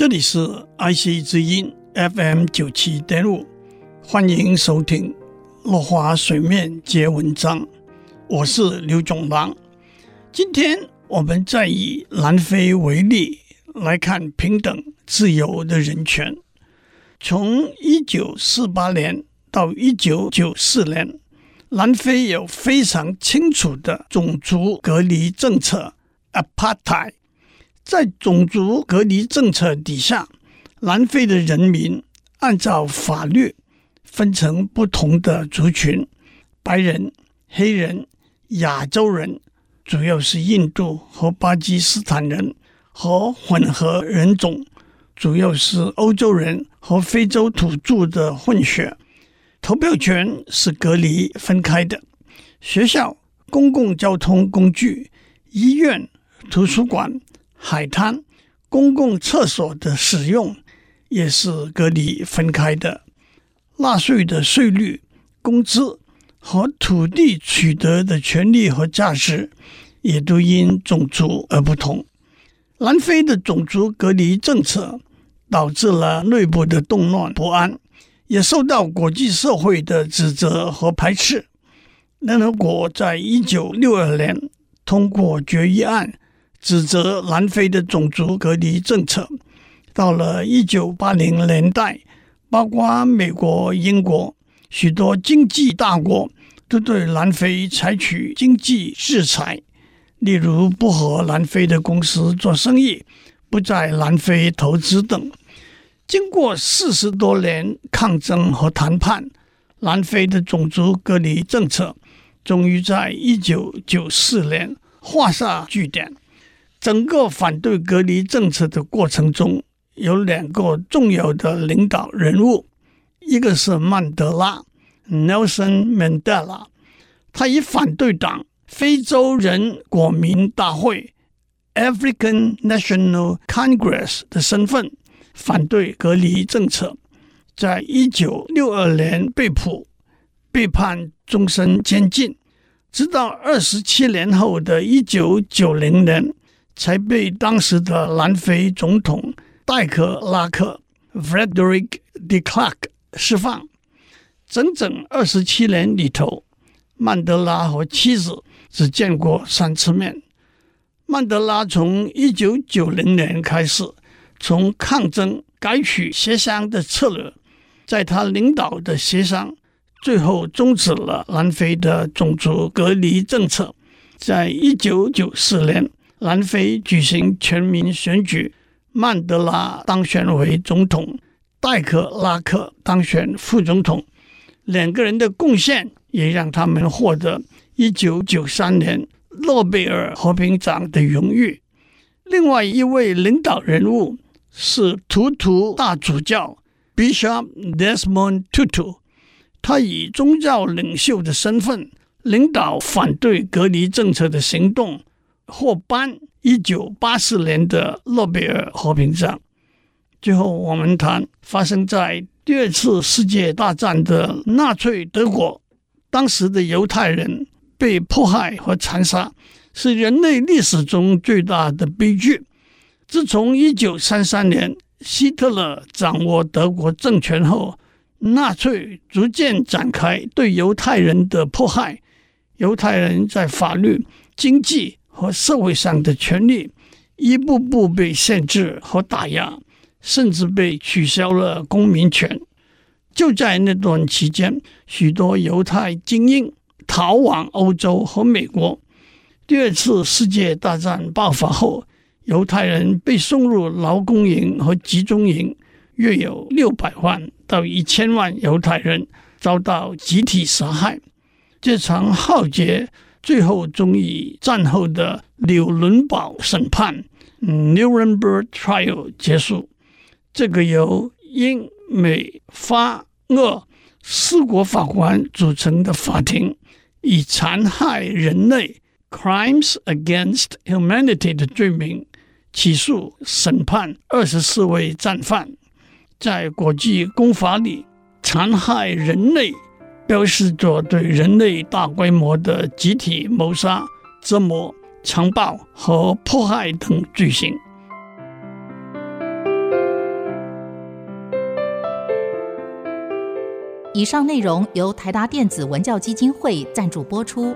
这里是 IC 之音 FM 九七点五，欢迎收听《落花水面皆文章》，我是刘炯郎。今天我们再以南非为例来看平等自由的人权。从一九四八年到一九九四年，南非有非常清楚的种族隔离政策 （Apartheid）。在种族隔离政策底下，南非的人民按照法律分成不同的族群：白人、黑人、亚洲人，主要是印度和巴基斯坦人，和混合人种，主要是欧洲人和非洲土著的混血。投票权是隔离分开的。学校、公共交通工具、医院、图书馆。海滩、公共厕所的使用也是隔离分开的。纳税的税率、工资和土地取得的权利和价值也都因种族而不同。南非的种族隔离政策导致了内部的动乱不安，也受到国际社会的指责和排斥。联合国在一九六二年通过决议案。指责南非的种族隔离政策，到了一九八零年代，包括美国、英国许多经济大国都对南非采取经济制裁，例如不和南非的公司做生意、不在南非投资等。经过四十多年抗争和谈判，南非的种族隔离政策终于在一九九四年画下句点。整个反对隔离政策的过程中，有两个重要的领导人物，一个是曼德拉 （Nelson Mandela），他以反对党非洲人国民大会 （African National Congress） 的身份反对隔离政策，在一九六二年被捕，被判终身监禁，直到二十七年后的一九九零年。才被当时的南非总统戴克拉克 （Frederick de Klerk） 释放。整整二十七年里头，曼德拉和妻子只见过三次面。曼德拉从一九九零年开始，从抗争改取协商的策略，在他领导的协商最后终止了南非的种族隔离政策。在一九九四年。南非举行全民选举，曼德拉当选为总统，戴克拉克当选副总统。两个人的贡献也让他们获得一九九三年诺贝尔和平奖的荣誉。另外一位领导人物是图图大主教 Bishop Desmond Tutu，他以宗教领袖的身份领导反对隔离政策的行动。获颁一九八四年的诺贝尔和平奖。最后，我们谈发生在第二次世界大战的纳粹德国，当时的犹太人被迫害和残杀，是人类历史中最大的悲剧。自从一九三三年希特勒掌握德国政权后，纳粹逐渐展开对犹太人的迫害，犹太人在法律、经济。和社会上的权利一步步被限制和打压，甚至被取消了公民权。就在那段期间，许多犹太精英逃往欧洲和美国。第二次世界大战爆发后，犹太人被送入劳工营和集中营，约有六百万到一千万犹太人遭到集体杀害。这场浩劫。最后，终以战后的纽伦堡审判 （Nuremberg Trial） 结束。这个由英、美、法、俄四国法官组成的法庭，以残害人类 （Crimes Against Humanity） 的罪名起诉、审判二十四位战犯。在国际公法里，残害人类。标示着对人类大规模的集体谋杀折磨强暴和迫害等罪行。以上内容由台达电子文教基金会赞助播出。